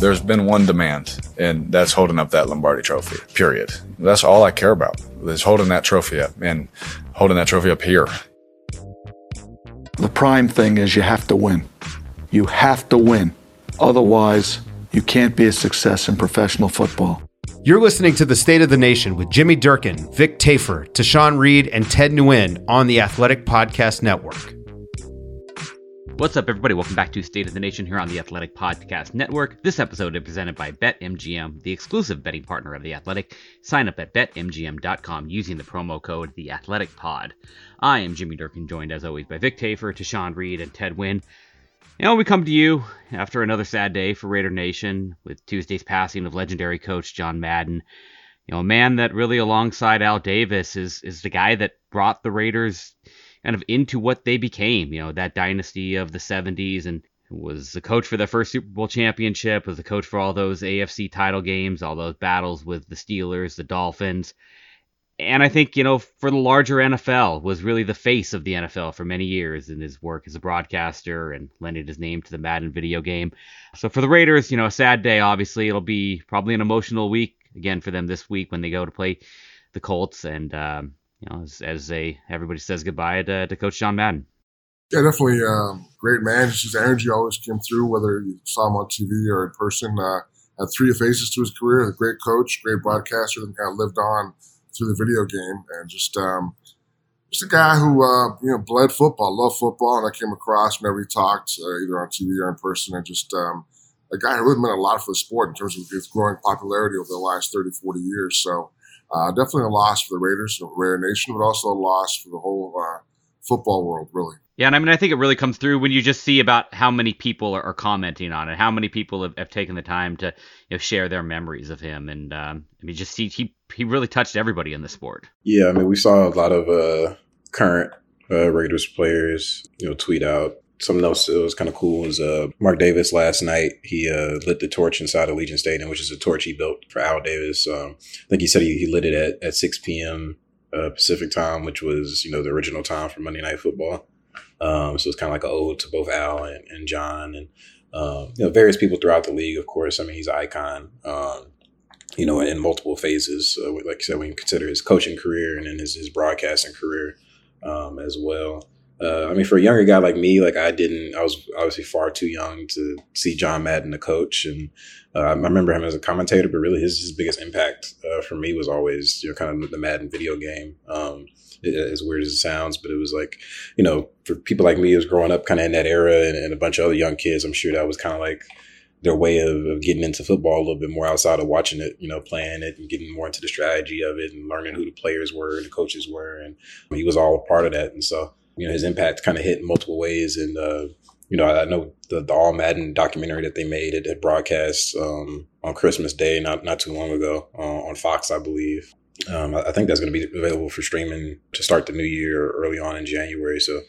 There's been one demand, and that's holding up that Lombardi trophy, period. That's all I care about, is holding that trophy up and holding that trophy up here. The prime thing is you have to win. You have to win. Otherwise, you can't be a success in professional football. You're listening to The State of the Nation with Jimmy Durkin, Vic Tafur, Tashan Reed, and Ted Nguyen on the Athletic Podcast Network. What's up, everybody? Welcome back to State of the Nation here on the Athletic Podcast Network. This episode is presented by BetMGM, the exclusive betting partner of the Athletic. Sign up at betmgm.com using the promo code The Athletic Pod. I am Jimmy Durkin, joined as always by Vic Tafur, Tashan Reed, and Ted Nguyen. Know, we come to you after another sad day for Raider Nation with Tuesday's passing of legendary coach John Madden. You know, a man that really, alongside Al Davis, is is the guy that brought the Raiders kind of into what they became. You know, that dynasty of the 70s and was the coach for their first Super Bowl championship, was the coach for all those AFC title games, all those battles with the Steelers, the Dolphins. And I think, you know, for the larger NFL, was really the face of the NFL for many years in his work as a broadcaster and lending his name to the Madden video game. So for the Raiders, you know, a sad day, obviously. It'll be probably an emotional week again for them this week when they go to play the Colts. And, um, you know, as, as they everybody says goodbye to, to Coach John Madden. Yeah, definitely um, great man. His energy always came through, whether you saw him on TV or in person. Uh, had three phases to his career. A great coach, great broadcaster, and kind of lived on through the video game, and just um, just a guy who uh, you know bled football, loved football, and I came across whenever he talked, uh, either on TV or in person, and just um, a guy who really meant a lot for the sport in terms of its growing popularity over the last 30, 40 years. So uh, definitely a loss for the Raiders, the Raider Nation, but also a loss for the whole uh, football world, really. Yeah, and I mean, I think it really comes through when you just see about how many people are, are commenting on it, how many people have, have, taken the time to you know, share their memories of him, and um, I mean, just he he really touched everybody in the sport. Yeah, I mean, we saw a lot of uh, current uh, Raiders players, you know, tweet out something else that was kind of cool was uh, Mark Davis last night. He uh, lit the torch inside Allegiant Stadium, which is a torch he built for Al Davis. Um, I think he said he, he lit it at, at 6 p.m. Uh, Pacific time, which was you know the original time for Monday Night Football. Um, so it's kind of like an ode to both Al and, and John and um, you know various people throughout the league. Of course, I mean he's an icon. Um, you know, in multiple phases, uh, like I said, we consider his coaching career and then his, his broadcasting career um, as well. Uh, I mean, for a younger guy like me, like I didn't, I was obviously far too young to see John Madden, the coach, and uh, I remember him as a commentator. But really, his, his biggest impact uh, for me was always, you know, kind of the Madden video game. Um, as weird as it sounds, but it was like, you know, for people like me who was growing up kind of in that era, and, and, a bunch of other young kids, I'm sure that was kind of like their way of, of, getting into football a little bit more outside of watching it, you know, playing it and getting more into the strategy of it and learning who the players were and the coaches were, and he was all a part of that, and so you know his impact kind of hit in multiple ways. And uh, you know, I know the, the All Madden documentary that they made it, it broadcast um, on Christmas Day, not not too long ago, uh, on Fox, I believe. Um, I think that's going to be available for streaming to start the new year early on in January. So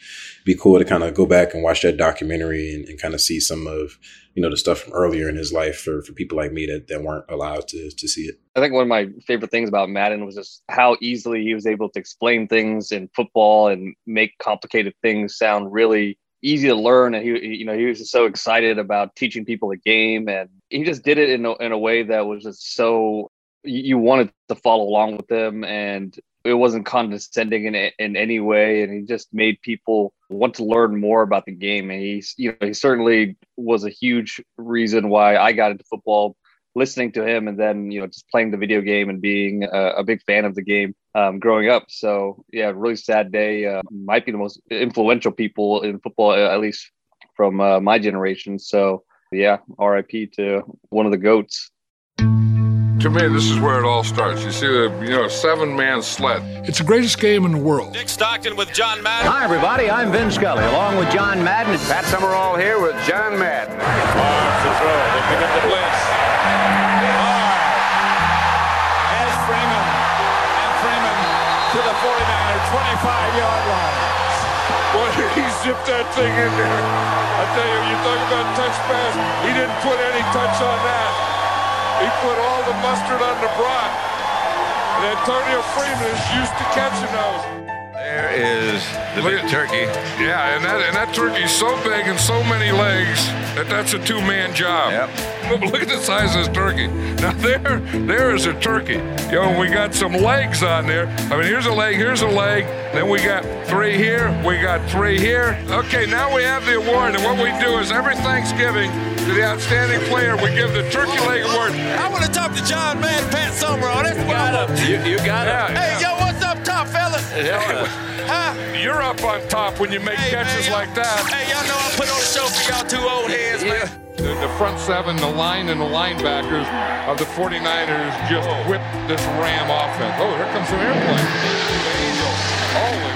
be cool to kind of go back and watch that documentary and, and, kind of see some of, you know, the stuff from earlier in his life for, for people like me that, that weren't allowed to, to see it. I think one of my favorite things about Madden was just how easily he was able to explain things in football and make complicated things sound really easy to learn. And he, you know, he was just so excited about teaching people the game and he just did it in a, in a way that was just so you wanted to follow along with him and it wasn't condescending in in any way and he just made people want to learn more about the game. And he's you know he certainly was a huge reason why I got into football listening to him and then you know just playing the video game and being a, a big fan of the game um, growing up. So yeah really sad day. Uh, might be the most influential people in football at least from uh, my generation. So Yeah, RIP to one of the goats. To me, this is where it all starts. You see the you know seven man sled. It's the greatest game in the world. Dick Stockton with John Madden. Hi everybody, I'm Vin Scully, along with John Madden. Pat Summerall here with John Madden. Arms to throw. They pick up the blitz. Has Freeman. And Freeman to the 49er, 25 yard line. Boy, he zipped that thing in there. I tell you, you talk about touch pass. He didn't put any touch on that. He put all the mustard on the brat. And Antonio Freeman is used to catching those. There is the Look big at- turkey. Yeah, and that and that turkey's so big and so many legs that that's a two-man job. Yep. Look look at the size of this turkey. Now there, there is a turkey. You know, we got some legs on there. I mean, here's a leg, here's a leg. Then we got three here. We got three here. Okay, now we have the award, and what we do is every Thanksgiving to the outstanding player, we give the turkey leg award. I want to talk to John Madden, Pat Summerall. That's what I want. You, you got it. Hey, yo, what's up, top fellas? Yeah. Huh? You're up on top when you make Hey, catches man, like that. Hey, y'all know I put on a show for y'all two old heads, man. The, the front seven, the line, and the linebackers of the 49ers just whipped this Ram offense. Oh, here comes an airplane. Holy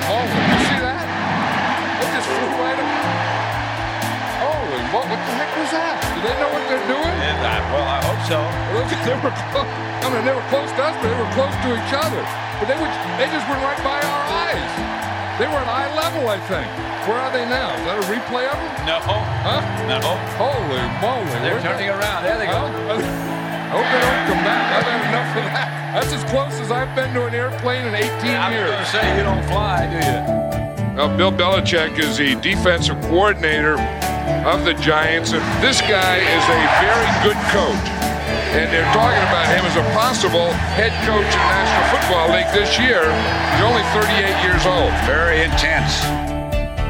they know what they're doing? And I, well, I hope so. They were close. I mean, they were close to us, but they were close to each other. But they, would, they just went right by our eyes. They were at eye level, I think. Where are they now? Is that a replay of them? No. Huh? No. Holy moly. They're Where's turning that? around. There they go. I hope they don't come back. I've had enough of that. That's as close as I've been to an airplane in 18 I was years. going to say, you don't fly, do you? Now, Bill Belichick is the defensive coordinator of the Giants, and this guy is a very good coach. And they're talking about him as a possible head coach in the National Football League this year. He's only 38 years old. Very intense.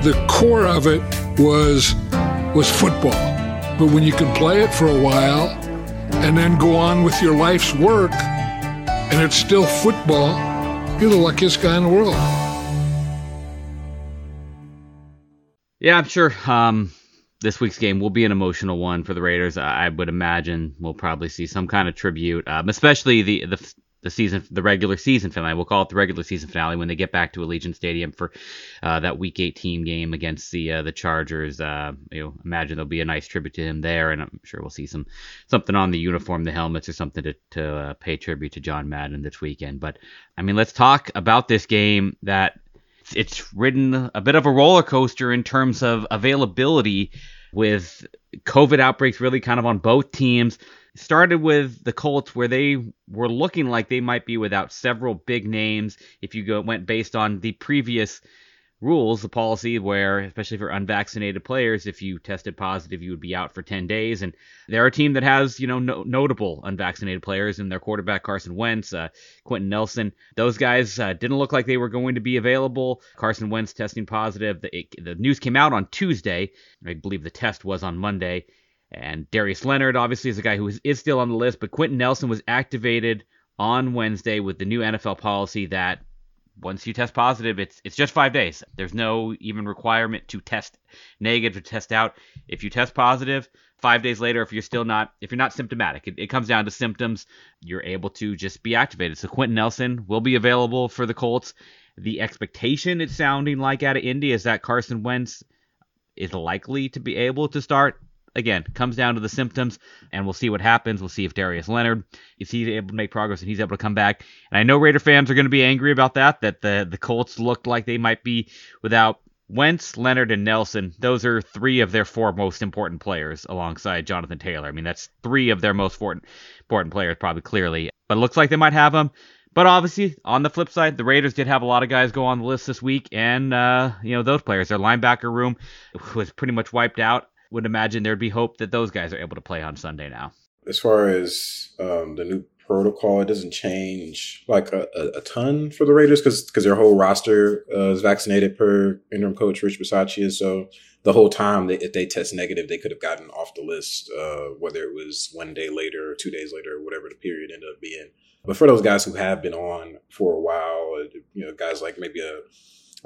The core of it was was football. But when you can play it for a while and then go on with your life's work and it's still football, you're the luckiest guy in the world. Yeah, I'm sure um, this week's game will be an emotional one for the Raiders. I would imagine we'll probably see some kind of tribute, um, especially the the the season, the regular season finale. We'll call it the regular season finale when they get back to Allegiant Stadium for uh, that Week 18 game against the uh, the Chargers. Uh, you know, imagine there'll be a nice tribute to him there, and I'm sure we'll see some something on the uniform, the helmets, or something to to uh, pay tribute to John Madden this weekend. But I mean, let's talk about this game that it's- it's ridden a bit of a roller coaster in terms of availability with COVID outbreaks really kind of on both teams. Started with the Colts where they were looking like they might be without several big names if you go went based on the previous rules, the policy where, especially for unvaccinated players, if you tested positive, you would be out for 10 days. And they're a team that has, you know, no, notable unvaccinated players in their quarterback, Carson Wentz, uh, Quenton Nelson. Those guys uh, didn't look like they were going to be available. Carson Wentz testing positive. The, it, the news came out on Tuesday. I believe the test was on Monday. And Darius Leonard, obviously, is a guy who is, is still on the list, but Quenton Nelson was activated on Wednesday with the new NFL policy that once you test positive, it's it's just five days. There's no even requirement to test negative to test out. If you test positive, five days later, if you're still not if you're not symptomatic, it, it comes down to symptoms. You're able to just be activated. So Quenton Nelson will be available for the Colts. The expectation it's sounding like out of Indy is that Carson Wentz is likely to be able to start. Again, comes down to the symptoms, and we'll see what happens. We'll see if Darius Leonard, if he's able to make progress and he's able to come back. And I know Raider fans are going to be angry about that, that the, the Colts looked like they might be without Wentz, Leonard, and Nelson. Those are three of their four most important players alongside Jonathan Taylor. I mean, that's three of their most important, players, probably clearly. But it looks like they might have them. But obviously, on the flip side, the Raiders did have a lot of guys go on the list this week, and uh, you know those players, their linebacker room was pretty much wiped out. Would imagine there'd be hope that those guys are able to play on Sunday now. As far as um, the new protocol, it doesn't change like a, a, ton for the Raiders because because their whole roster uh, is vaccinated per interim coach Rich Bisaccia. So the whole time, they, if they test negative, they could have gotten off the list, uh, whether it was one day later or two days later or whatever the period ended up being. But for those guys who have been on for a while, uh, you know, guys like maybe a,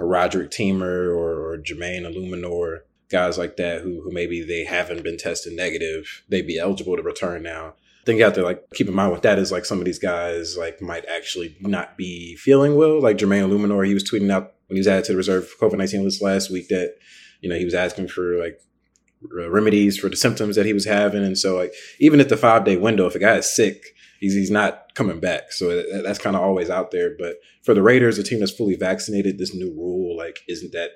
a Roderick Teamer or, or Jermaine Eluemunor, guys like that who who maybe they haven't been tested negative, they'd be eligible to return now. Thing have to like keep in mind with that is like some of these guys like might actually not be feeling well. Like Jermaine Eluemunor, he was tweeting out when he was added to the reserve COVID nineteen list last week that you know he was asking for like remedies for the symptoms that he was having, and so like even at the five day window, if a guy is sick, he's he's not coming back. So that's kind of always out there. But for the Raiders, a team that's fully vaccinated, this new rule like isn't that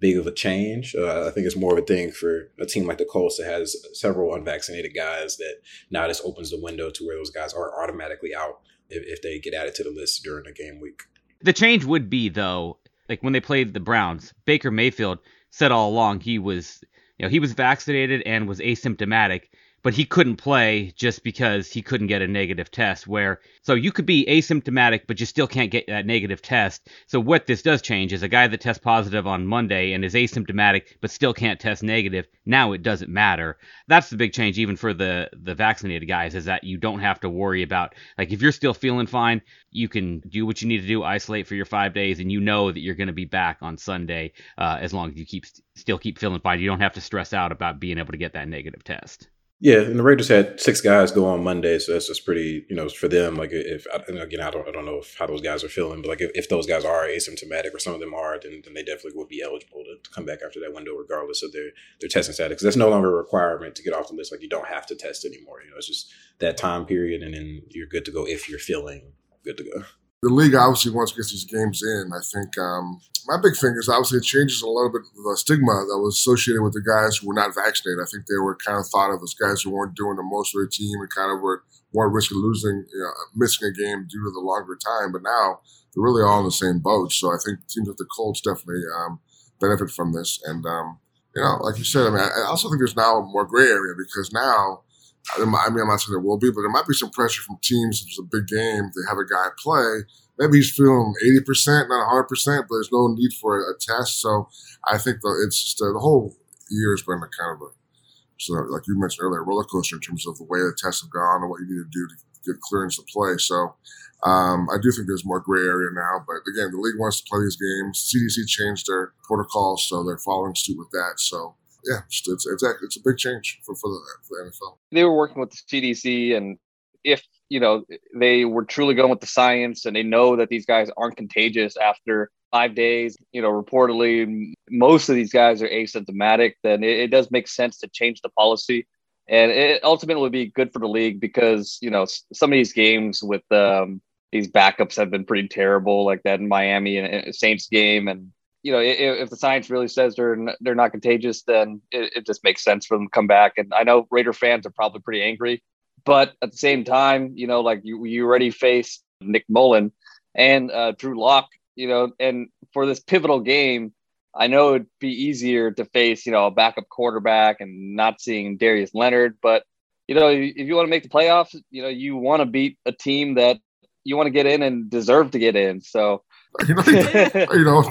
big of a change. Uh, I think it's more of a thing for a team like the Colts that has several unvaccinated guys that now this opens the window to where those guys are automatically out if, if they get added to the list during the game week. The change would be though, like when they played the Browns, Baker Mayfield said all along he was, you know, he was vaccinated and was asymptomatic but he couldn't play just because he couldn't get a negative test. Where so you could be asymptomatic, but you still can't get that negative test. So what this does change is a guy that tests positive on Monday and is asymptomatic but still can't test negative. Now it doesn't matter. That's the big change, even for the the vaccinated guys, is that you don't have to worry about like if you're still feeling fine, you can do what you need to do, isolate for your five days, and you know that you're going to be back on Sunday uh, as long as you keep still keep feeling fine. You don't have to stress out about being able to get that negative test. Yeah, and the Raiders had six guys go on Monday, so that's just pretty, you know, for them. Like, if again, I don't, I don't know if, how those guys are feeling, but like, if, if those guys are asymptomatic or some of them are, then, then they definitely would be eligible to, to come back after that window, regardless of their their testing status. Because that's no longer a requirement to get off the list. Like, you don't have to test anymore. You know, it's just that time period, and then you're good to go if you're feeling good to go the league obviously wants to get these games in. I think um, my big thing is obviously it changes a little bit the stigma that was associated with the guys who were not vaccinated. I think they were kind of thought of as guys who weren't doing the most for the team and kind of were more risk of losing, you know, missing a game due to the longer time. But now they're really all in the same boat. So I think teams like the Colts definitely um, benefit from this. And um, you know, like you said, I mean, I also think there's now a more gray area because now I mean, I'm not saying there will be, but there might be some pressure from teams. If it's a big game, they have a guy play. Maybe he's feeling 80%, not 100%, but there's no need for a, test. So I think the, it's just uh, the whole year has been a kind of a, so like you mentioned earlier, roller coaster in terms of the way the tests have gone and what you need to do to get clearance to play. So um, I do think there's more gray area now. But again, the league wants to play these games. CDC changed their protocols, so they're following suit with that. So yeah, it's it's, it's, it's a big change for, for, the, for the NFL. They were working with the CDC, and if you know they were truly going with the science, and they know that these guys aren't contagious after five days, you know, reportedly most of these guys are asymptomatic, then it, it does make sense to change the policy. And it ultimately would be good for the league because, you know, some of these games with um, these backups have been pretty terrible, like that in Miami and Saints game. And you know, if, if, the science really says they're they're not contagious, then it, it, just makes sense for them to come back. And I know Raider fans are probably pretty angry, but at the same time, you know, like you you already faced Nick Mullen and uh, Drew Lock, you know, and for this pivotal game, I know it'd be easier to face you know a backup quarterback and not seeing Darius Leonard, but you know, if you want to make the playoffs, you know, you want to beat a team that you want to get in and deserve to get in. So you know, you know.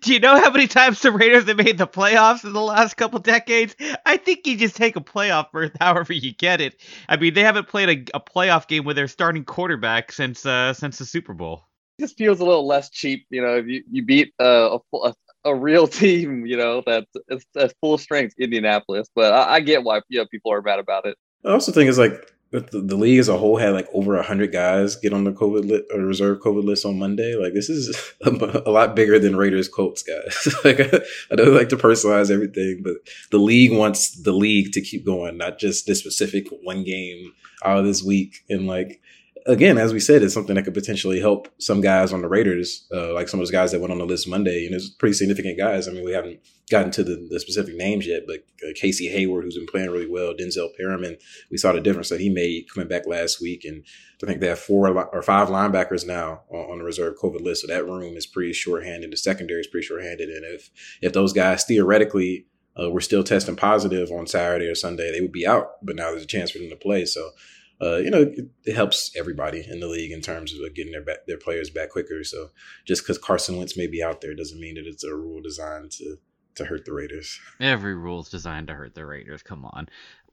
Do you know how many times the Raiders have made the playoffs in the last couple decades? I think you just take a playoff berth however you get it. I mean, they haven't played a, a playoff game with their starting quarterback since uh, since the Super Bowl. It just feels a little less cheap, you know. If you, you beat uh, a, a a real team, you know, that's that's full strength Indianapolis. But I, I get why you know, people are mad about it. I also think it's like the, the, league as a whole had like over a hundred guys get on the COVID list or reserve COVID list on Monday. Like this is a, a lot bigger than Raiders Colts guys. like I, I don't like to personalize everything, but the league wants the league to keep going, not just this specific one game out of this week. And like again, as we said, it's something that could potentially help some guys on the Raiders, uh, like some of those guys that went on the list Monday. Know, it's pretty significant guys. I mean, we haven't gotten to the, the specific names yet, but uh, Casey Hayward, who's been playing really well, Denzel Perryman, we saw the difference that he made coming back last week. And I think they have four or five linebackers now on, on the reserve COVID list. So that room is pretty shorthanded. The secondary is pretty shorthanded. And if, if those guys theoretically uh, were still testing positive on Saturday or Sunday, they would be out. But now there's a chance for them to play. So uh, you know, it, it, helps everybody in the league in terms of getting their back, their players back quicker. So just because Carson Wentz may be out there doesn't mean that it's a rule designed to to hurt the Raiders. Every rule is designed to hurt the Raiders. Come on.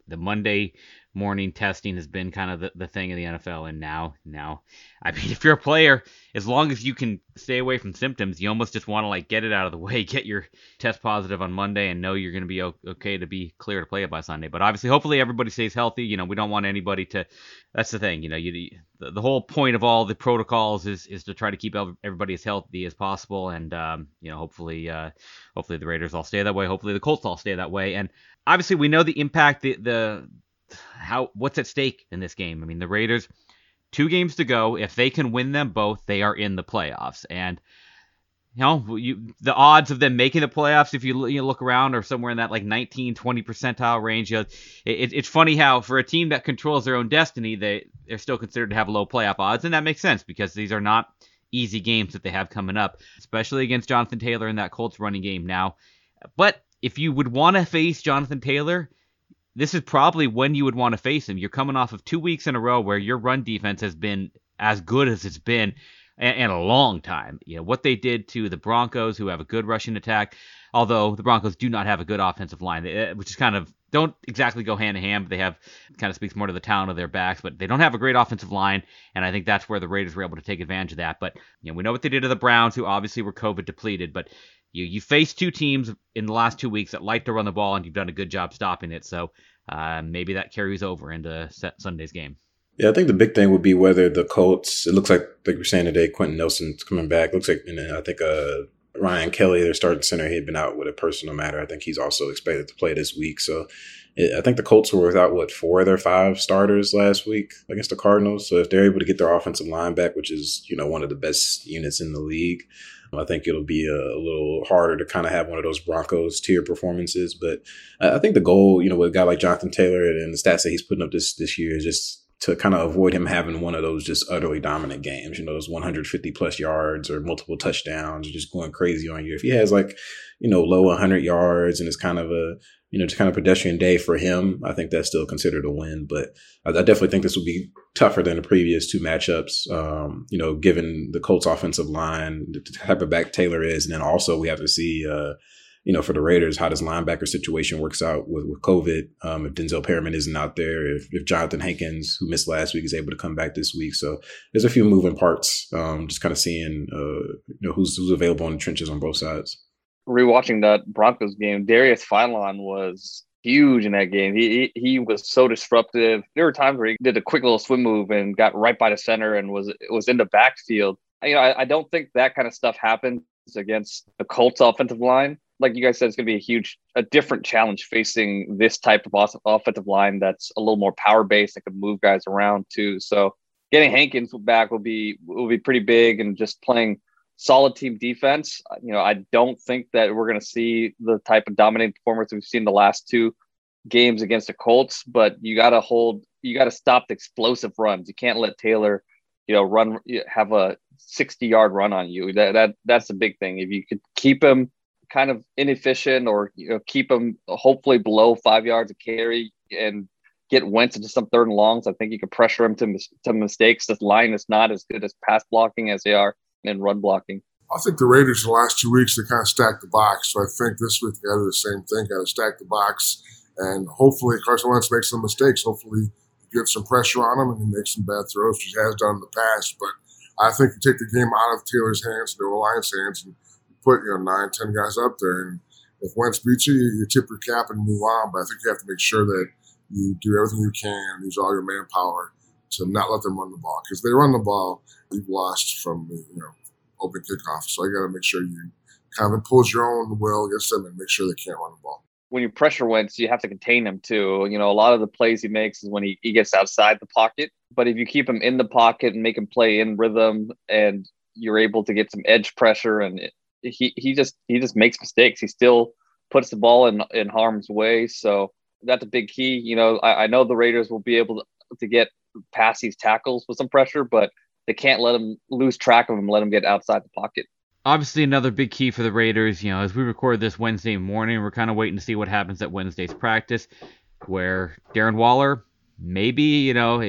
The Monday morning testing has been kind of the, the thing in the NFL, and now now I mean if you're a player, as long as you can stay away from symptoms, you almost just want to like get it out of the way, get your test positive on Monday, and know you're going to be okay to be clear to play it by Sunday. But obviously, hopefully everybody stays healthy. You know, we don't want anybody to. That's the thing. You know, you the, the whole point of all the protocols is is to try to keep everybody as healthy as possible, and um, you know, hopefully uh, hopefully the Raiders all stay that way. Hopefully the Colts all stay that way, and obviously we know the impact the the how what's at stake in this game. I mean, the Raiders, two games to go. If they can win them both, they are in the playoffs. And you know, you, the odds of them making the playoffs, if you, you look around, are somewhere in that like 19, 20 percentile range. You know, it, it's funny how for a team that controls their own destiny, they they're still considered to have low playoff odds, and that makes sense because these are not easy games that they have coming up, especially against Jonathan Taylor in that Colts running game now. But if you would want to face Jonathan Taylor, this is probably when you would want to face him. You're coming off of two weeks in a row where your run defense has been as good as it's been in a long time. You know, what they did to the Broncos, who have a good rushing attack, although the Broncos do not have a good offensive line, eh, which is kind of don't exactly go hand in hand. But they have kind of speaks more to the talent of their backs, but they don't have a great offensive line, and I think that's where the Raiders were able to take advantage of that. But you know, we know what they did to the Browns, who obviously were COVID depleted, but you you faced two teams in the last two weeks that like to run the ball, and you've done a good job stopping it. So uh, maybe that carries over into Sunday's game. Yeah, I think the big thing would be whether the Colts. It looks like, like we're saying today, Quenton Nelson's coming back. Looks like, and I think uh, Ryan Kelly, their starting center, he had been out with a personal matter. I think he's also expected to play this week. So I think the Colts were without what four of their five starters last week against the Cardinals. So if they're able to get their offensive line back, which is you know one of the best units in the league, I think it'll be a, a little harder to kind of have one of those Broncos tier performances. But I think the goal, you know, with a guy like Jonathan Taylor and the stats that he's putting up this this year is just to kind of avoid him having one of those just utterly dominant games, you know, those 150 plus yards or multiple touchdowns or just going crazy on you. If he has like, you know, low 100 yards and it's kind of a, you know, just kind of pedestrian day for him, I think that's still considered a win. But I, I definitely think this will be tougher than the previous two matchups, um, you know, given the Colts offensive line, the type of back Taylor is. And then also we have to see, uh, you know, for the Raiders, how this linebacker situation works out with, with COVID. Um, if Denzel Perryman isn't out there, if, if Johnathan Hankins, who missed last week, is able to come back this week. So there's a few moving parts. Um, just kind of seeing, uh, you know, who's who's available in the trenches on both sides. Rewatching that Broncos game, Darius Philon was huge in that game. He, he, he was so disruptive. There were times where he did a quick little swim move and got right by the center and was was in the backfield. You know, I, I don't think that kind of stuff happens against the Colts offensive line like you guys said, it's going to be a huge, a different challenge facing this type of offensive line that's a little more power based that can move guys around too. So getting Hankins back will be will be pretty big, and just playing solid team defense. You know, I don't think that we're going to see the type of dominating performance we've seen the last two games against the Colts, but you got to hold, you got to stop the explosive runs. You can't let Taylor, you know, run have a 60 yard run on you. That that that's the big thing. If you could keep him kind of inefficient or you know keep them hopefully below five yards of carry and get Wentz into some third and longs. I think you can pressure him to, to mistakes. This line is not as good as pass blocking as they are in run blocking. I think the Raiders the last two weeks they kind of stacked the box. So I think this week they got to do the same thing, got to stack the box, and hopefully Carson Wentz makes some mistakes. Hopefully he gets some pressure on him and he makes some bad throws, which he has done in the past. But I think you take the game out of Taylor's hands, and the Alliance hands, and put you know nine, ten guys up there, and if Wentz beats you, you tip your cap and move on. But I think you have to make sure that you do everything you can, use all your manpower to not let them run the ball. Because they run the ball, you've lost from the you know open kickoff. So you got to make sure you kind of impose your own will against them and make sure they can't run the ball. When you pressure Wentz, you have to contain him too. You know, a lot of the plays he makes is when he, he gets outside the pocket. But if you keep him in the pocket and make him play in rhythm and you're able to get some edge pressure and he he just he just makes mistakes. He still puts the ball in in harm's way. So that's a big key. You know, I, I know the Raiders will be able to, to get past these tackles with some pressure, but they can't let him lose track of him, let him get outside the pocket. Obviously, another big key for the Raiders, you know, as we record this Wednesday morning, we're kind of waiting to see what happens at Wednesday's practice, where Darren Waller, maybe, you know,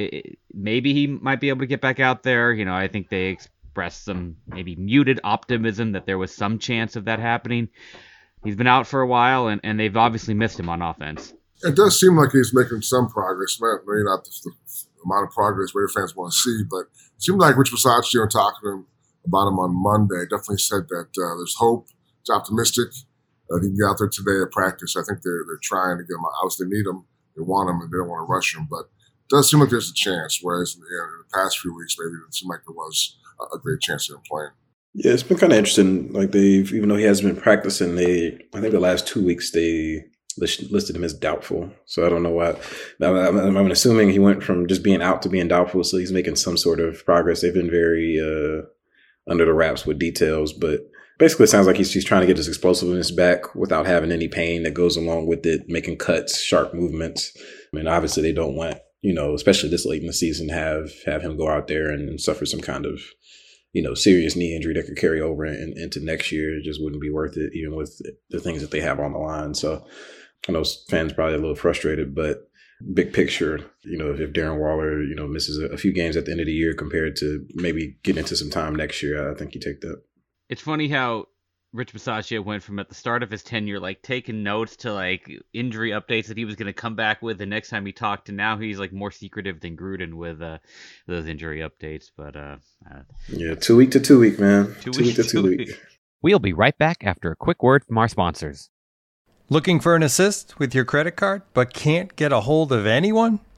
maybe he might be able to get back out there. You know, I think they expressed some maybe muted optimism that there was some chance of that happening. He's been out for a while, and, and they've obviously missed him on offense. It does seem like he's making some progress. Maybe not the, amount of progress Raider fans want to see, but it seemed like Rich Bisaccia, and talking to him about him on Monday, definitely said that uh, there's hope. It's optimistic. He can get out there today at practice. I think they're they're trying to get him out. Obviously, they need him. They want him, and they don't want to rush him. But it does seem like there's a chance. Whereas in the, in the past few weeks, maybe it seemed like there was a, great chance of him playing. Yeah, it's been kind of interesting. Like they've, even though he hasn't been practicing, they, I think the last two weeks they listed him as doubtful. So I don't know what. I'm, I'm, assuming he went from just being out to being doubtful. So he's making some sort of progress. They've been very uh, under the wraps with details, but basically it sounds like he's, he's trying to get his explosiveness back without having any pain that goes along with it, making cuts, sharp movements. I mean, obviously they don't want you know, especially this late in the season, have have him go out there and suffer some kind of you know, serious knee injury that could carry over in, into next year. It just wouldn't be worth it, even with the things that they have on the line. So I know fans probably a little frustrated, but big picture, you know, if Darren Waller, you know, misses a, few games at the end of the year compared to maybe getting into some time next year, I think you take that. It's funny how Rich Bisaccia went from at the start of his tenure, like taking notes to like injury updates that he was going to come back with the next time he talked, to now he's like more secretive than Gruden with uh, those injury updates. But uh, uh, yeah, two week to two week, man. Two, two week, week to two week. week. We'll be right back after a quick word from our sponsors. Looking for an assist with your credit card, but can't get a hold of anyone?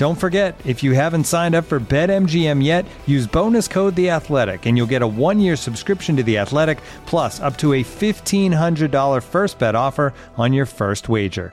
Don't forget, if you haven't signed up for BetMGM yet, use bonus code The Athletic, and you'll get a one-year subscription to The Athletic, plus up to a $1,500 first bet offer on your first wager.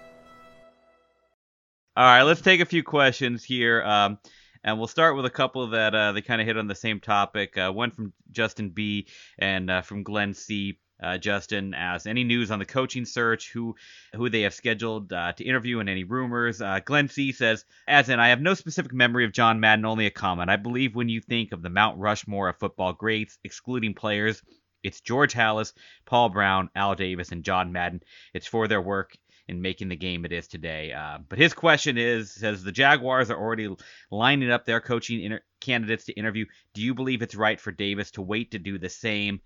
All right, let's take a few questions here. Um, and we'll start with a couple that uh, they kind of hit on the same topic. Uh, one from Justin B and uh, from Glenn C uh, Justin asks any news on the coaching search, who who they have scheduled uh, to interview, and any rumors. Uh, Glenn C says, as in, I have no specific memory of John Madden, only a comment. I believe when you think of the Mount Rushmore of football greats, excluding players, it's George Halas, Paul Brown, Al Davis, and John Madden. It's for their work in making the game it is today. Uh, but his question is: says the Jaguars are already lining up their coaching inter- candidates to interview. Do you believe it's right for Davis to wait to do the same?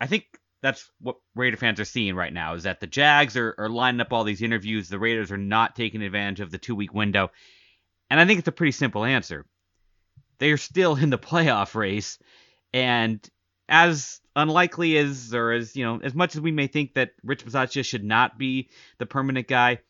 I think that's what Raider fans are seeing right now is that the Jags are, are lining up all these interviews. The Raiders are not taking advantage of the two week window. And I think it's a pretty simple answer. They are still in the playoff race. And as unlikely as, or as, you know, as much as we may think that Rich Bisaccia should not be the permanent guy,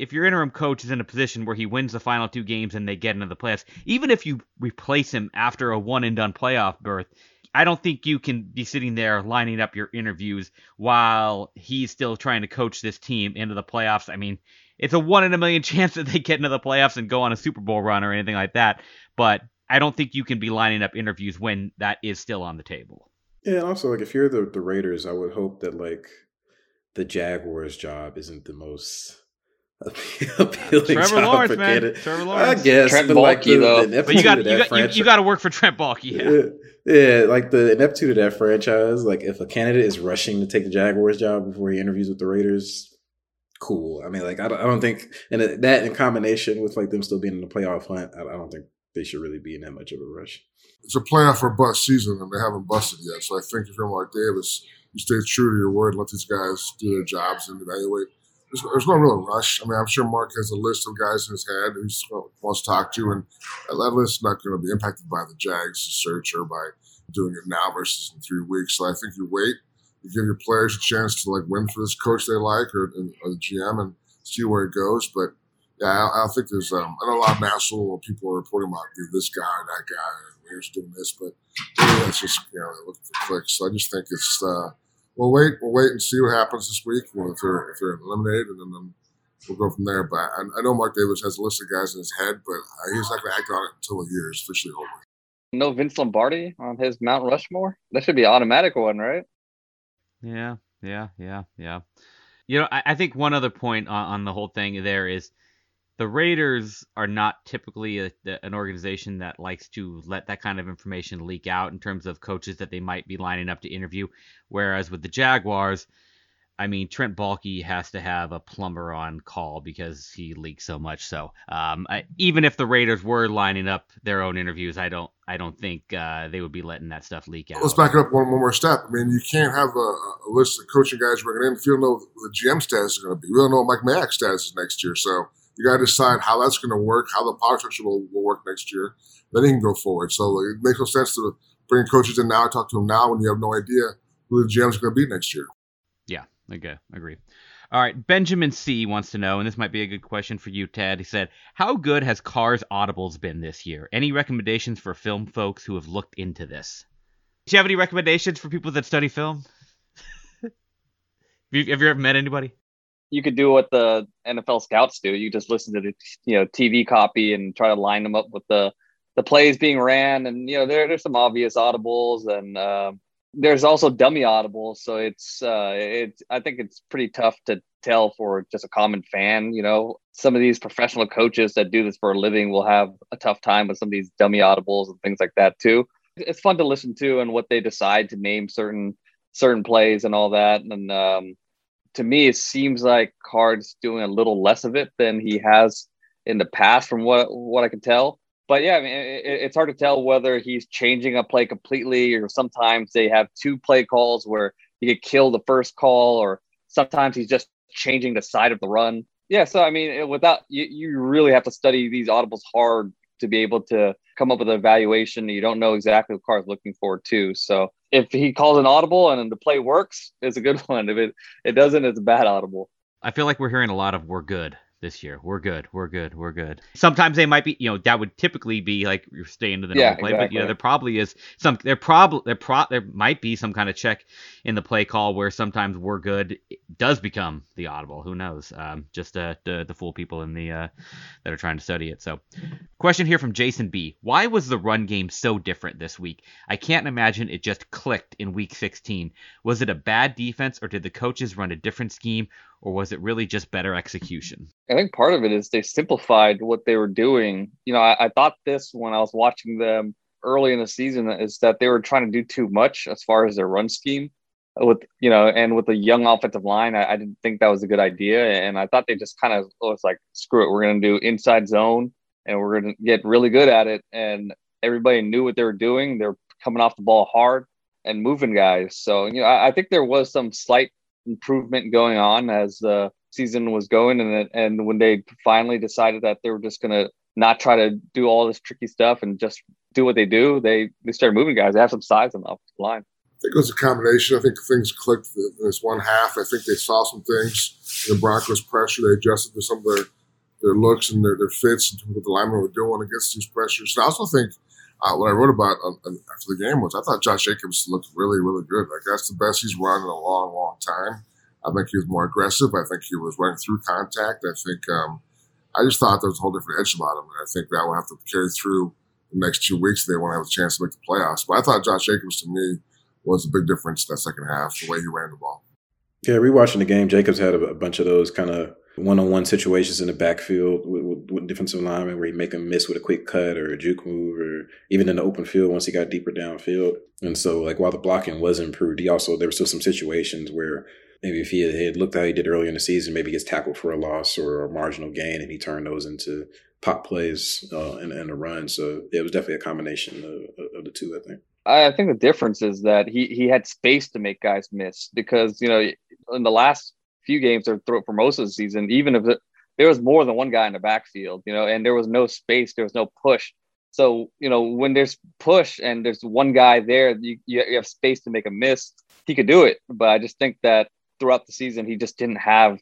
if your interim coach is in a position where he wins the final two games and they get into the playoffs, even if you replace him after a one and done playoff berth, I don't think you can be sitting there lining up your interviews while he's still trying to coach this team into the playoffs. I mean, it's a one in a million chance that they get into the playoffs and go on a Super Bowl run or anything like that. But I don't think you can be lining up interviews when that is still on the table. Yeah, and also like if you're the the Raiders, I would hope that like the Jaguars job isn't the most appealing Trevor job Lawrence, for man. candidate. Trevor I Lawrence. guess, Trent but like Baalke, the, though. the But you got you of that got you, you got to work for Trent Baalke. Yeah. yeah, yeah, like the ineptitude of that franchise. Like if a candidate is rushing to take the Jaguars job before he interviews with the Raiders, cool. I mean, like I don't, I don't think, and that in combination with like them still being in the playoff hunt, I, I don't think they should really be in that much of a rush. It's a playoff or bust season, and they haven't busted yet. So I think if you're Mark Davis, you stay true to your word, let these guys do their jobs and evaluate. There's, there's no real rush. I mean, I'm sure Mark has a list of guys in his head who wants to talk to, and that list is not going to be impacted by the Jags search or by doing it now versus in three weeks. So I think you wait, you give your players a chance to like win for this coach they like or, or the GM and see where it goes. But yeah, I, I think there's um, I know a lot of national people are reporting about dude, this guy that guy and here's doing this, but that's just you know they're looking for clicks. So I just think it's uh, we'll wait, we'll wait and see what happens this week. Well, if they're if they're eliminated, and then, then we'll go from there. But I, I know Mark Davis has a list of guys in his head, but uh, he's not going to act on it until the year is officially over. No Vince Lombardi on his Mount Rushmore. That should be an automatic one, right? Yeah, yeah, yeah, yeah. You know, I, I think one other point on, on the whole thing there is the Raiders are not typically a, an organization that likes to let that kind of information leak out in terms of coaches that they might be lining up to interview. Whereas with the Jaguars, I mean, Trent Baalke has to have a plumber on call because he leaks so much. So um, I, even if the Raiders were lining up their own interviews, I don't, I don't think uh, they would be letting that stuff leak out. Let's back it up one, one more step. I mean, you can't have a, a list of coaching guys bringing in if you don't know the GM status is going to be. We don't know what Mike Mayock's status is next year. So you got to decide how that's going to work, how the power structure will, will work next year. Then you can go forward. So it makes no sense to bring coaches in now, talk to them now when you have no idea who the GM is going to be next year. Yeah, okay, agree. All right, Benjamin C wants to know, and this might be a good question for you, Ted. He said, "How good has Carr's Audibles been this year? Any recommendations for film folks who have looked into this? Do you have any recommendations for people that study film? have, you, have you ever met anybody? You could do what the NFL scouts do. You just listen to the you know TV copy and try to line them up with the the plays being ran, and you know there there's some obvious audibles, and um there's also dummy audibles. So it's uh, it's I think it's pretty tough to tell for just a common fan. You know, some of these professional coaches that do this for a living will have a tough time with some of these dummy audibles and things like that too. It's fun to listen to and what they decide to name certain certain plays and all that, and um, to me, it seems like Carr's doing a little less of it than he has in the past, from what what I can tell. But yeah, I mean, it, it's hard to tell whether he's changing a play completely, or sometimes they have two play calls where you could kill the first call, or sometimes he's just changing the side of the run. Yeah, so I mean, without you, you really have to study these audibles hard to be able to come up with an evaluation. You don't know exactly what Carr is looking for too. So if he calls an audible and the play works, it's a good one. If it it doesn't, it's a bad audible. I feel like we're hearing a lot of "we're good" this year. We're good. We're good. We're good. Sometimes they might be, you know, that would typically be like you're staying to the normal Yeah, play, but you know, there probably is some. There probably there pro there might be some kind of check in the play call where sometimes "we're good" does become the audible. Who knows? Um, just uh, to, to fool people in the uh, that are trying to study it. So, question here from Jason B. Why was the run game so different this week? I can't imagine it just clicked in week 16. Was it a bad defense, or did the coaches run a different scheme, or was it really just better execution? I think part of it is they simplified what they were doing. You know, I, I thought this when I was watching them early in the season is that they were trying to do too much as far as their run scheme. With you know and with the young offensive line I, I didn't think that was a good idea. And i thought they just kind of was like screw it we're going to do inside zone and we're going to get really good at it. And everybody knew what they were doing. They're coming off the ball hard and moving guys. So you know i, I think there was some slight improvement going on as the season was going and and when they finally decided that they were just going to not try to do all this tricky stuff and just do what they do they they started moving guys they have some size on the offensive line I think it was a combination. I think things clicked this one half. I think they saw some things. The Broncos pressure. They adjusted to some of their, their looks and their, their fits and what the linemen were doing against these pressures. And I also think uh, what I wrote about on, on, after the game was I thought Josh Jacobs looked really, really good. Like that's the best he's run in a long, long time. I think he was more aggressive. I think he was running through contact. I think um, I just thought there was a whole different edge about him, and I think that will have to carry through the next two weeks. They want to have a chance to make the playoffs. But I thought Josh Jacobs to me was a big difference that second half, the way he ran the ball. Yeah, rewatching the game, Jacobs had a bunch of those kind of one-on-one situations in the backfield with, with, with defensive linemen where he make them miss with a quick cut or a juke move, or even in the open field once he got deeper downfield. And so, like while the blocking was improved, he also there were still some situations where maybe if he had, had looked how he did earlier in the season, maybe he gets tackled for a loss or a marginal gain, and he turned those into pop plays uh, and, and a run. So it was definitely a combination of, of the two, I think. I think the difference is that he he had space to make guys miss because you know in the last few games or for most of the season, even if it, there was more than one guy in the backfield, you know, and there was no space, there was no push. So you know when there's push and there's one guy there, you you have space to make a miss. He could do it, but I just think that throughout the season he just didn't have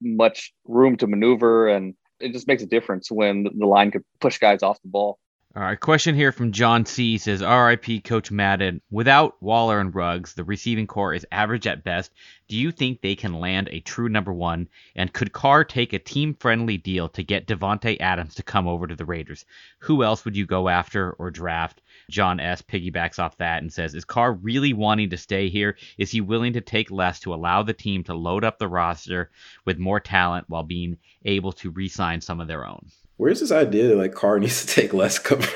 much room to maneuver, and it just makes a difference when the line could push guys off the ball. All right, question here from John C says, "RIP Coach Madden. Without Waller and Ruggs, the receiving corps is average at best. Do you think they can land a true number one? And could Carr take a team-friendly deal to get Davante Adams to come over to the Raiders? Who else would you go after or draft?" John S piggybacks off that and says, "Is Carr really wanting to stay here? Is he willing to take less to allow the team to load up the roster with more talent while being able to re-sign some of their own?" Where's this idea that like Carr needs to take less cover?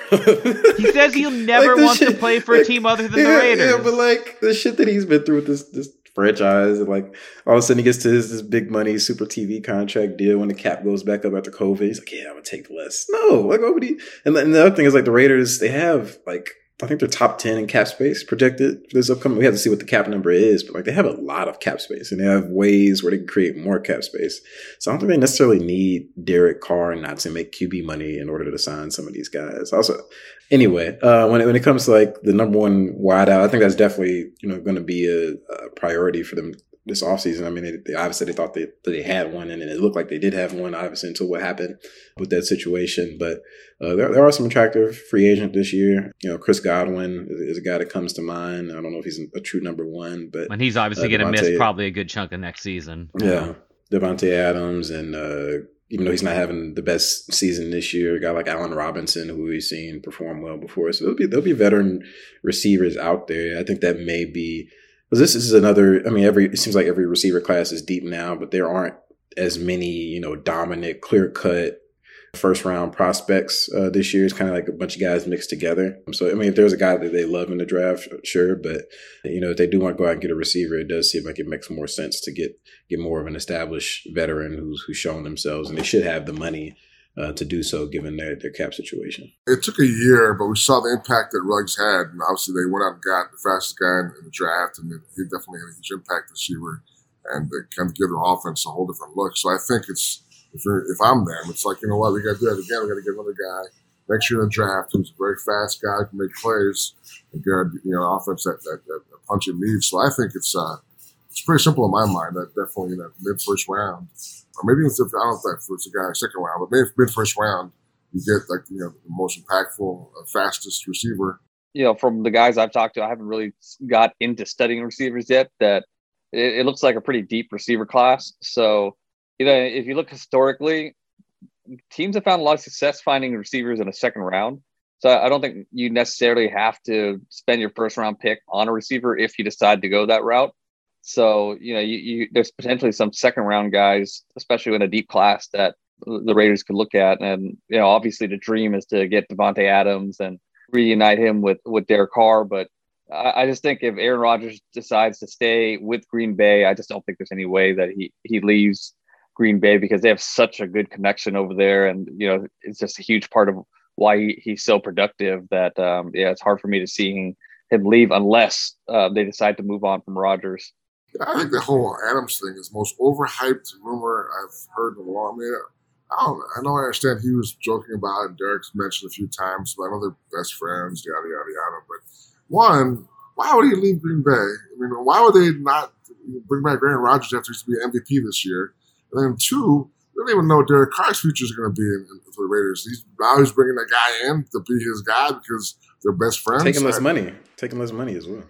he says he'll never like want shit, to play for like, a team other than yeah, the Raiders. Yeah, but like the shit that he's been through with this this franchise, and like all of a sudden he gets to his this big money super TV contract deal when the cap goes back up after COVID. He's like, yeah, I'm gonna take less. No, like what would he? And, and the other thing is like the Raiders, they have like I think they're top 10 in cap space projected for this upcoming. We have to see what the cap number is, but like they have a lot of cap space and they have ways where they can create more cap space. So I don't think they necessarily need Derek Carr not to make QB money in order to sign some of these guys. Also, anyway, uh, when it, when it comes to like the number one wideout, I think that's definitely, you know, going to be a, a priority for them this offseason. I mean, they, they, obviously they thought they, they had one, and it looked like they did have one, obviously, until what happened with that situation. But uh, there, there are some attractive free agent this year. You know, Chris Godwin is, is, a guy that comes to mind. I don't know if he's a true number one, but and he's obviously uh, going to miss probably a good chunk of next season. Yeah, Davante Adams, and uh, even though he's not having the best season this year, a guy like Allen Robinson, who we've seen perform well before. So there'll be there'll be veteran receivers out there. I think that may be this is another. I mean, every it seems like every receiver class is deep now, but there aren't as many you know dominant, clear cut first round prospects uh, this year. It's kind of like a bunch of guys mixed together. So I mean, if there's a guy that they love in the draft, sure, but you know if they do want to go out and get a receiver, it does seem like it makes more sense to get get more of an established veteran who's who's shown themselves, and they should have the money uh, to do so given their, their cap situation. It took a year, but we saw the impact that Ruggs had. And obviously, they went out and got the fastest guy in, the draft, and he definitely had a huge impact this year. And they kind of give their offense a whole different look. So I think it's if, if I'm them, it's like you know what we got to do it again. We got to get another guy next year in the draft who's a very fast guy who can make plays and get you know offense that that, that, that punch it needs. So I think it's uh it's pretty simple in my mind. That definitely in that mid first round or maybe it's if I don't it's a guy second round, but maybe mid first round, you get like you know the most impactful, uh, fastest receiver. You know, from the guys I've talked to, I haven't really got into studying receivers yet. That it, it looks like a pretty deep receiver class. So, you know, if you look historically, teams have found a lot of success finding receivers in a second round. So I don't think you necessarily have to spend your first round pick on a receiver if you decide to go that route. So you know, you, you, there's potentially some second round guys, especially in a deep class, that the Raiders could look at. And you know, obviously, the dream is to get Davante Adams and reunite him with with Derek Carr. But I, I just think if Aaron Rodgers decides to stay with Green Bay, I just don't think there's any way that he he leaves Green Bay because they have such a good connection over there, and you know, it's just a huge part of why he, he's so productive. That um, yeah, it's hard for me to see him, him leave unless uh, they decide to move on from Rodgers. I think the whole Adams thing is the most overhyped rumor I've heard in a long. I mean, I don't. I know I understand he was joking about it. Derek's mentioned a few times, but I know they're best friends, yada yada yada. But one, why would he leave Green Bay? I mean, why would they not bring back Aaron Rodgers after he's to be MVP this year? And then two, we don't even know what Derek Carr's future is going to be in, in, for the Raiders. He's now he's bringing that guy in to be his guy because they're best friends. Taking less money, taking less money as well.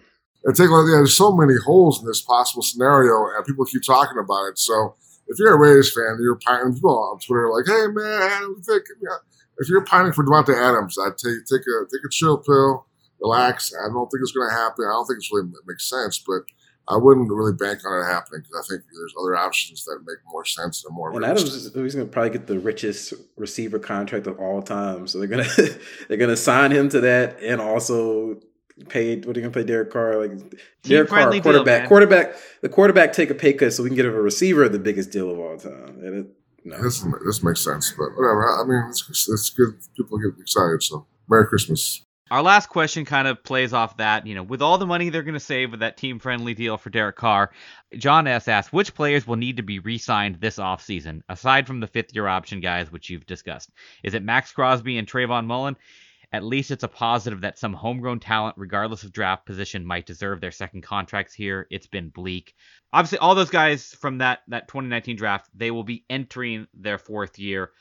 And take like, yeah, there's so many holes in this possible scenario, and people keep talking about it. So if you're a Raiders fan, you're pining people on Twitter are like, "Hey man, if you're pining for Davante Adams, I'd take take a take a chill pill, relax. I don't think it's going to happen. I don't think it's really makes sense, but I wouldn't really bank on it happening because I think there's other options that make more sense and more. And Adams, is, he's going to probably get the richest receiver contract of all time. So they're gonna they're gonna sign him to that, and also paid. What are you gonna pay Derek Carr? Like Derek Carr, quarterback, deal, quarterback. The quarterback take a pay cut so we can get him a receiver, the biggest deal of all time. And it, no. This this makes sense, but whatever. I mean, it's, it's good. People get excited. So Merry Christmas. Our last question kind of plays off that. You know, with all the money they're going to save with that team friendly deal for Derek Carr, John S. asks, which players will need to be re signed this offseason, aside from the fifth year option guys, which you've discussed? Is it Maxx Crosby and Trayvon Mullen? At least it's a positive that some homegrown talent, regardless of draft position, might deserve their second contracts here. It's been bleak. Obviously, all those guys from that, that 2019 draft, they will be entering their fourth year.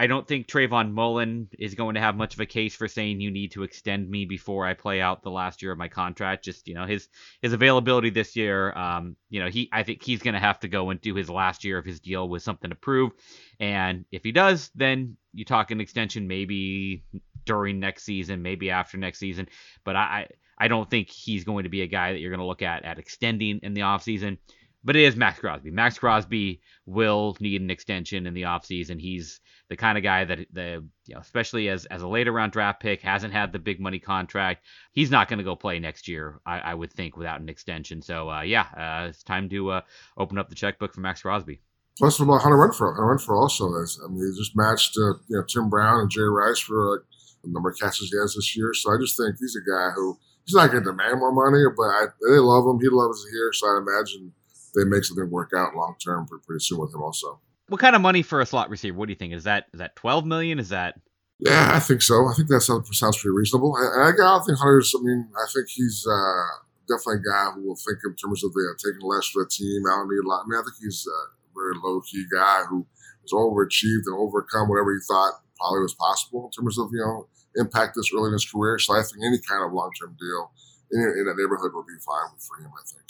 I don't think Trayvon Mullen is going to have much of a case for saying you need to extend me before I play out the last year of my contract. Just you know his his availability this year. Um, you know he I think he's going to have to go and do his last year of his deal with something to prove. And if he does, then you talk an extension maybe during next season, maybe after next season. But I I don't think he's going to be a guy that you're going to look at at extending in the offseason. But it is Maxx Crosby. Maxx Crosby will need an extension in the offseason. He's the kind of guy that the you know, especially as as a later round draft pick, hasn't had the big money contract. He's not going to go play next year, I, I, would think, without an extension. So uh, yeah, uh, it's time to uh, open up the checkbook for Maxx Crosby. Plus, about Hunter Renfrow. Hunter Renfrow also is. I mean, he just matched uh, you know Tim Brown and Jerry Rice for like the number of catches he has this year. So I just think he's a guy who he's not going to demand more money, but I, they love him. He loves it here, so I imagine they make something work out long term pretty soon with him also what kind of money for a slot receiver? What do you think? Is that is that twelve million? Is that? Yeah, I think so. I think that sounds, sounds pretty reasonable. And I, I don't think Hunter's. I mean, I think he's uh, definitely a guy who will think in terms of the, uh, taking less for the team. I don't need a lot. I mean, I think he's a very low key guy who has overachieved and overcome whatever he thought probably was possible in terms of you know impact this early in his career. So I think any kind of long term deal in, in that neighborhood would be fine for him. I think.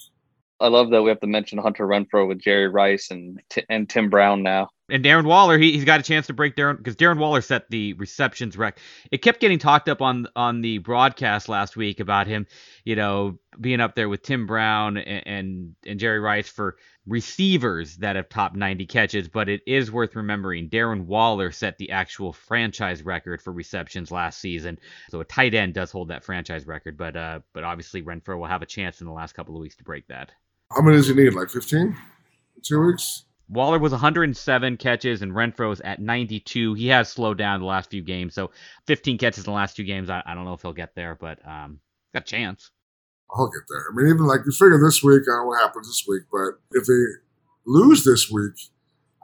I love that we have to mention Hunter Renfrow with Jerry Rice and and Tim Brown now. And Darren Waller, he, he's got a chance to break Darren because Darren Waller set the receptions rec. It kept getting talked up on on the broadcast last week about him, you know, being up there with Tim Brown and, and, and Jerry Rice for receivers that have topped 90 catches. But it is worth remembering Darren Waller set the actual franchise record for receptions last season. So a tight end does hold that franchise record, but uh, but obviously Renfrow will have a chance in the last couple of weeks to break that. How many does he need? Like 15? Two weeks? Waller was 107 catches and Renfrow's at 92. He has slowed down the last few games, so 15 catches in the last two games. I, I don't know if he'll get there, but um, got a chance. I'll get there. I mean, even like you figure this week, I don't know what happens this week, but if they lose this week,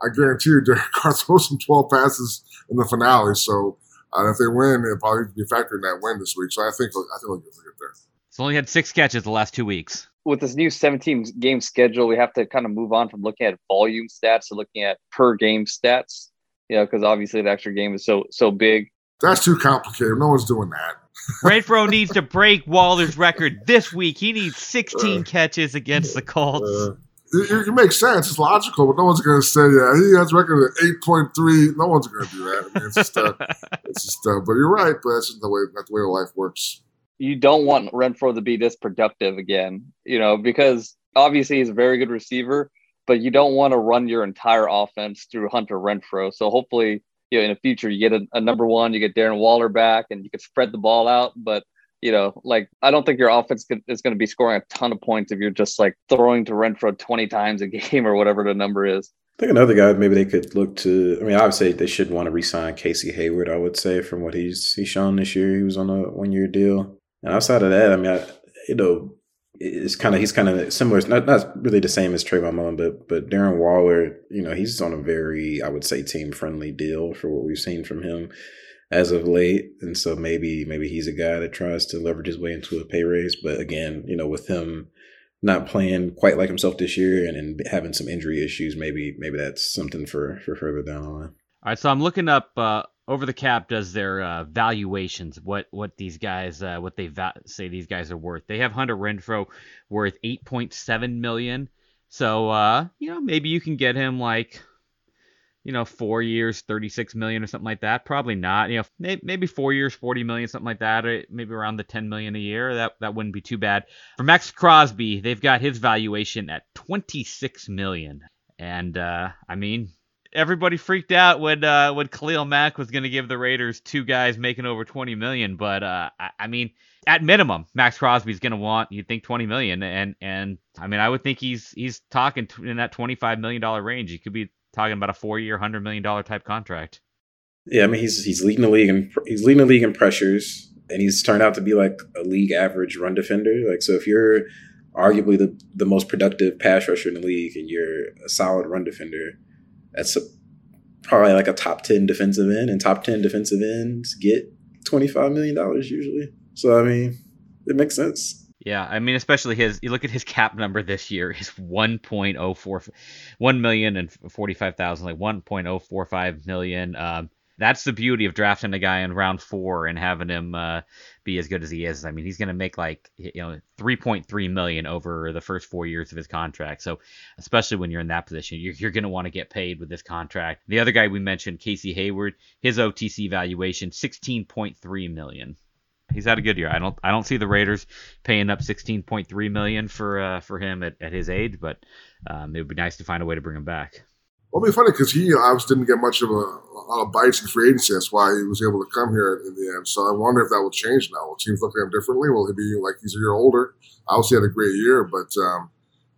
I guarantee you Derek Carr throws some 12 passes in the finale. So uh, if they win, it'll probably be a factor in that win this week. So I think I think we'll get there. He's only had six catches the last two weeks with this new 17 game schedule, we have to kind of move on from looking at volume stats to looking at per game stats. You know, because obviously the extra game is so so big. That's too complicated. No one's doing that. Renfrow needs to break Waller's record this week. He needs 16 uh, catches against the Colts. Uh, it, it, makes sense. It's logical, but no one's going to say, yeah, he has a record of 8.3. No one's going to do that. I mean, it's just, uh, it's just uh, but you're right. But that's just the way, that's the way life works you don't want Renfrow to be this productive again, you know, because obviously he's a very good receiver, but you don't want to run your entire offense through Hunter Renfrow. So hopefully, you know, in the future you get a, a number one, you get Darren Waller back, and you can spread the ball out. But you know, like I don't think your offense could, is going to be scoring a ton of points if you're just like throwing to Renfrow 20 times a game or whatever the number is. I think another guy maybe they could look to. I mean, obviously they should want to resign Casey Hayward. I would say from what he's he's shown this year, he was on a one year deal. And outside of that, I mean, I, you know, it's kind of he's kind of similar. It's not not really the same as Trayvon Mullen, but but Darren Waller, you know, he's on a very I would say team friendly deal for what we've seen from him as of late, and so maybe maybe he's a guy that tries to leverage his way into a pay raise. But again, you know, with him not playing quite like himself this year and, and having some injury issues, maybe maybe that's something for for further down the line. All right, so I'm looking up uh, over the cap does their uh, valuations, what what these guys uh, what they va- say these guys are worth. They have Hunter Renfrow worth 8.7 million. So uh, you know maybe you can get him like you know, four years, 36 million or something like that. Probably not. You know, maybe four years, 40 million, something like that, or maybe around the 10 million a year. That that wouldn't be too bad. For Maxx Crosby, they've got his valuation at 26 million, and uh, I mean, everybody freaked out when uh, when Khalil Mack was going to give the Raiders two guys making over 20 million, but uh, I, I mean, at minimum, Maxx Crosby's going to want you'd think 20 million, and and I mean, I would think he's he's talking in that 25 million dollar range. He could be talking about a four-year, hundred million dollar type contract. Yeah, I mean he's he's leading the league and he's leading the league in pressures, and he's turned out to be like a league average run defender. Like so, if you're arguably the the most productive pass rusher in the league and you're a solid run defender, that's a, probably like a top ten defensive end, and top ten defensive ends get twenty five million dollars usually. So I mean, it makes sense. Yeah, I mean, especially his. You look at his cap number this year is 1.04, 1 million and 45,000, like 1.045 million. Um, that's the beauty of drafting a guy in round four and having him uh, be as good as he is. I mean, he's going to make like you know 3.3 million over the first four years of his contract. So, especially when you're in that position, you're, you're going to want to get paid with this contract. The other guy we mentioned, Casey Hayward, his OTC valuation 16.3 million he's had a good year. I don't I don't see the Raiders paying up 16.3 million for uh, for him at, at his age, but um, it would be nice to find a way to bring him back. Well, it'll be funny because he obviously didn't get much of a, a, lot of bites in free agency. That's why he was able to come here in the end. So I wonder if that will change now. Will teams look at him differently? Will he be like he's a year older? Obviously, had a great year, but um,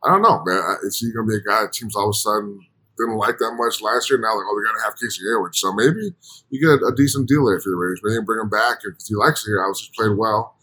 I don't know, man. Is he going to be a guy that teams all of a sudden didn't like that much last year. Now, like, oh, we got to have Casey Hayward. So maybe you get a, a decent deal there for the Raiders. Maybe bring him back because he likes it here. Obviously, played well.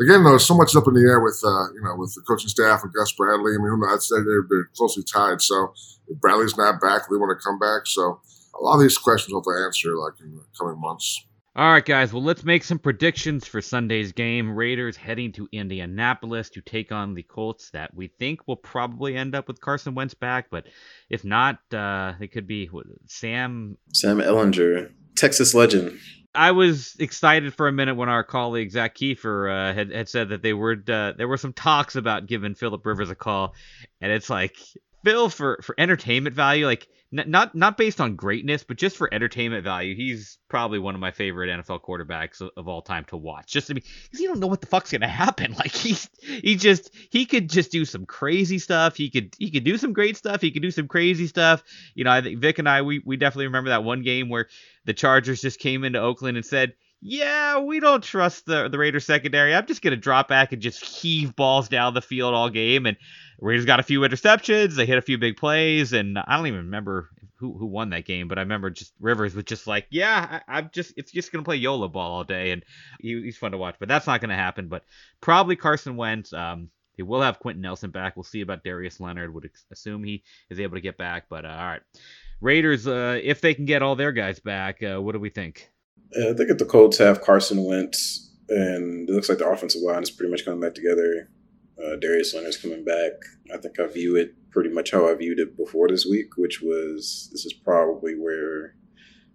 Again, though, so much up in the air with uh, you know with the coaching staff and Gus Bradley. I mean, I'd say they're, they're closely tied. So if Bradley's not back, they want to come back. So a lot of these questions will have to answer like in the coming months. All right, guys. Well, let's make some predictions for Sunday's game. Raiders heading to Indianapolis to take on the Colts that we think will probably end up with Carson Wentz back, but if not, uh, it could be Sam Sam Ehlinger, Texas legend. I was excited for a minute when our colleague Zak Keefer uh, had had said that they were uh, there were some talks about giving Philip Rivers a call, and it's like Phil for for entertainment value, like not not based on greatness, but just for entertainment value, he's probably one of my favorite NFL quarterbacks of, of all time to watch. Just to be, because you don't know what the fuck's gonna happen. Like he's he just he could just do some crazy stuff. He could he could do some great stuff. He could do some crazy stuff. You know, I think Vic and I we we definitely remember that one game where the Chargers just came into Oakland and said. Yeah, we don't trust the the Raiders secondary. I'm just gonna drop back and just heave balls down the field all game, and Raiders got a few interceptions. They hit a few big plays, and I don't even remember who who won that game, but I remember just Rivers was just like, yeah, I, am just it's just gonna play Yola ball all day, and he, he's fun to watch. But that's not gonna happen. But probably Carson Wentz. Um, they will have Quenton Nelson back. We'll see about Darius Leonard. Would assume he is able to get back. But uh, all right, Raiders. Uh, if they can get all their guys back, uh, what do we think? Uh, I think if the Colts have Carson Wentz, and it looks like the offensive line is pretty much coming back together. Uh, Darius Leonard's coming back. I think I view it pretty much how I viewed it before this week, which was this is probably where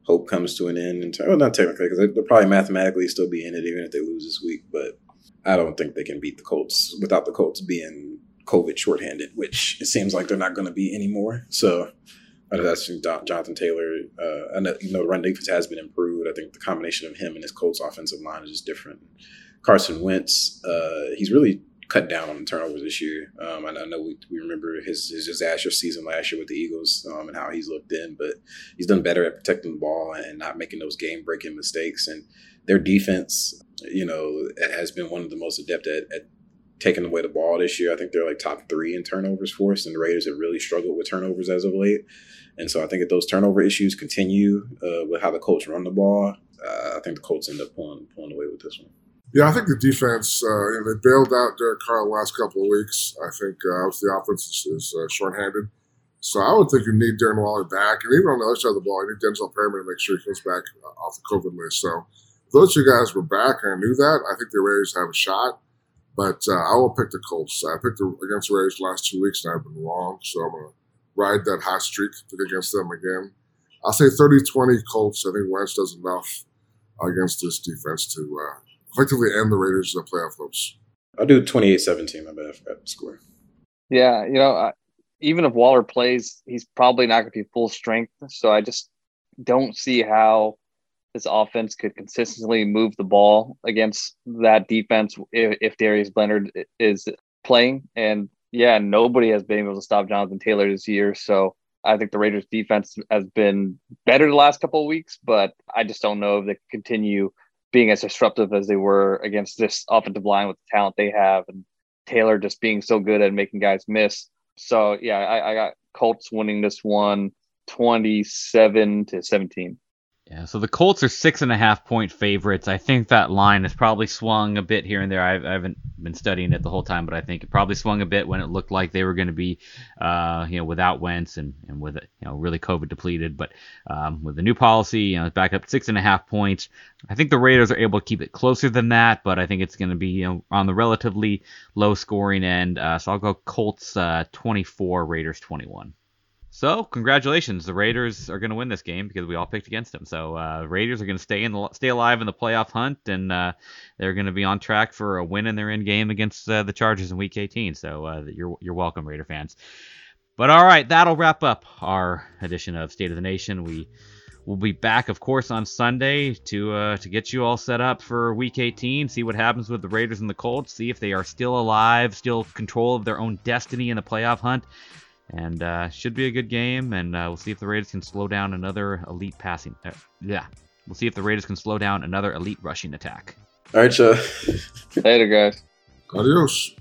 hope comes to an end. And well, not technically, because they'll probably mathematically still be in it even if they lose this week. But I don't think they can beat the Colts without the Colts being COVID shorthanded, which it seems like they're not going to be anymore. So that's Jonathan Taylor. Uh, I know, you know, the run defense has been improved. I think the combination of him and his Colts offensive line is just different. Carson Wentz, uh, he's really cut down on the turnovers this year. Um, I know we, we remember his, his disastrous season last year with the Eagles um, and how he's looked in, but he's done better at protecting the ball and not making those game breaking mistakes. And their defense, you know, has been one of the most adept at, at taking away the ball this year. I think they're like top three in turnovers for us, and the Raiders have really struggled with turnovers as of late. And so I think if those turnover issues continue uh, with how the Colts run the ball, uh, I think the Colts end up pulling pulling away with this one. Yeah, I think the defense, uh, you know, they bailed out Derek Carr the last couple of weeks. I think uh, the offense is, is uh, shorthanded. So I would think you need Darren Waller back. And even on the other side of the ball, you need Denzel Perryman to make sure he comes back uh, off the COVID list. So those two guys were back, and I knew that. I think the Raiders have a shot. But uh, I will pick the Colts. I picked the, against the Raiders the last two weeks, and I've been wrong. So I'm going to ride that hot streak, against them again. I'll say 30-20 Colts. I think Wentz does enough against this defense to uh, effectively end the Raiders' uh, playoff hopes. I'll do 28-17. My bad, I forgot the score. Yeah, you know, even if Waller plays, he's probably not going to be full strength. So I just don't see how this offense could consistently move the ball against that defense if, if Darius Leonard is playing. And yeah, nobody has been able to stop Jonathan Taylor this year. So I think the Raiders defense has been better the last couple of weeks, but I just don't know if they continue being as disruptive as they were against this offensive line with the talent they have and Taylor just being so good at making guys miss. So yeah, I, I got Colts winning this one 27 to 17. Yeah, so the Colts are six and a half point favorites. I think that line has probably swung a bit here and there. I've, I haven't been studying it the whole time, but I think it probably swung a bit when it looked like they were going to be, uh, you know, without Wentz and, and with it, you know, really COVID depleted. But um, with the new policy, you know, it's back up six and a half points. I think the Raiders are able to keep it closer than that, but I think it's going to be, you know, on the relatively low scoring end. Uh, so I'll go Colts uh, 24, Raiders 21. So congratulations, the Raiders are going to win this game because we all picked against them. So uh, Raiders are going to stay in the stay alive in the playoff hunt, and uh, they're going to be on track for a win in their end game against uh, the Chargers in Week 18. So uh, you're you're welcome, Raider fans. But all right, that'll wrap up our edition of State of the Nation. We will be back, of course, on Sunday to uh, to get you all set up for Week 18. See what happens with the Raiders and the Colts. See if they are still alive, still control of their own destiny in the playoff hunt and uh, should be a good game. And uh, we'll see if the Raiders can slow down another elite passing. Uh, yeah, we'll see if the Raiders can slow down another elite rushing attack. All right, Joe. Later, guys. Adios.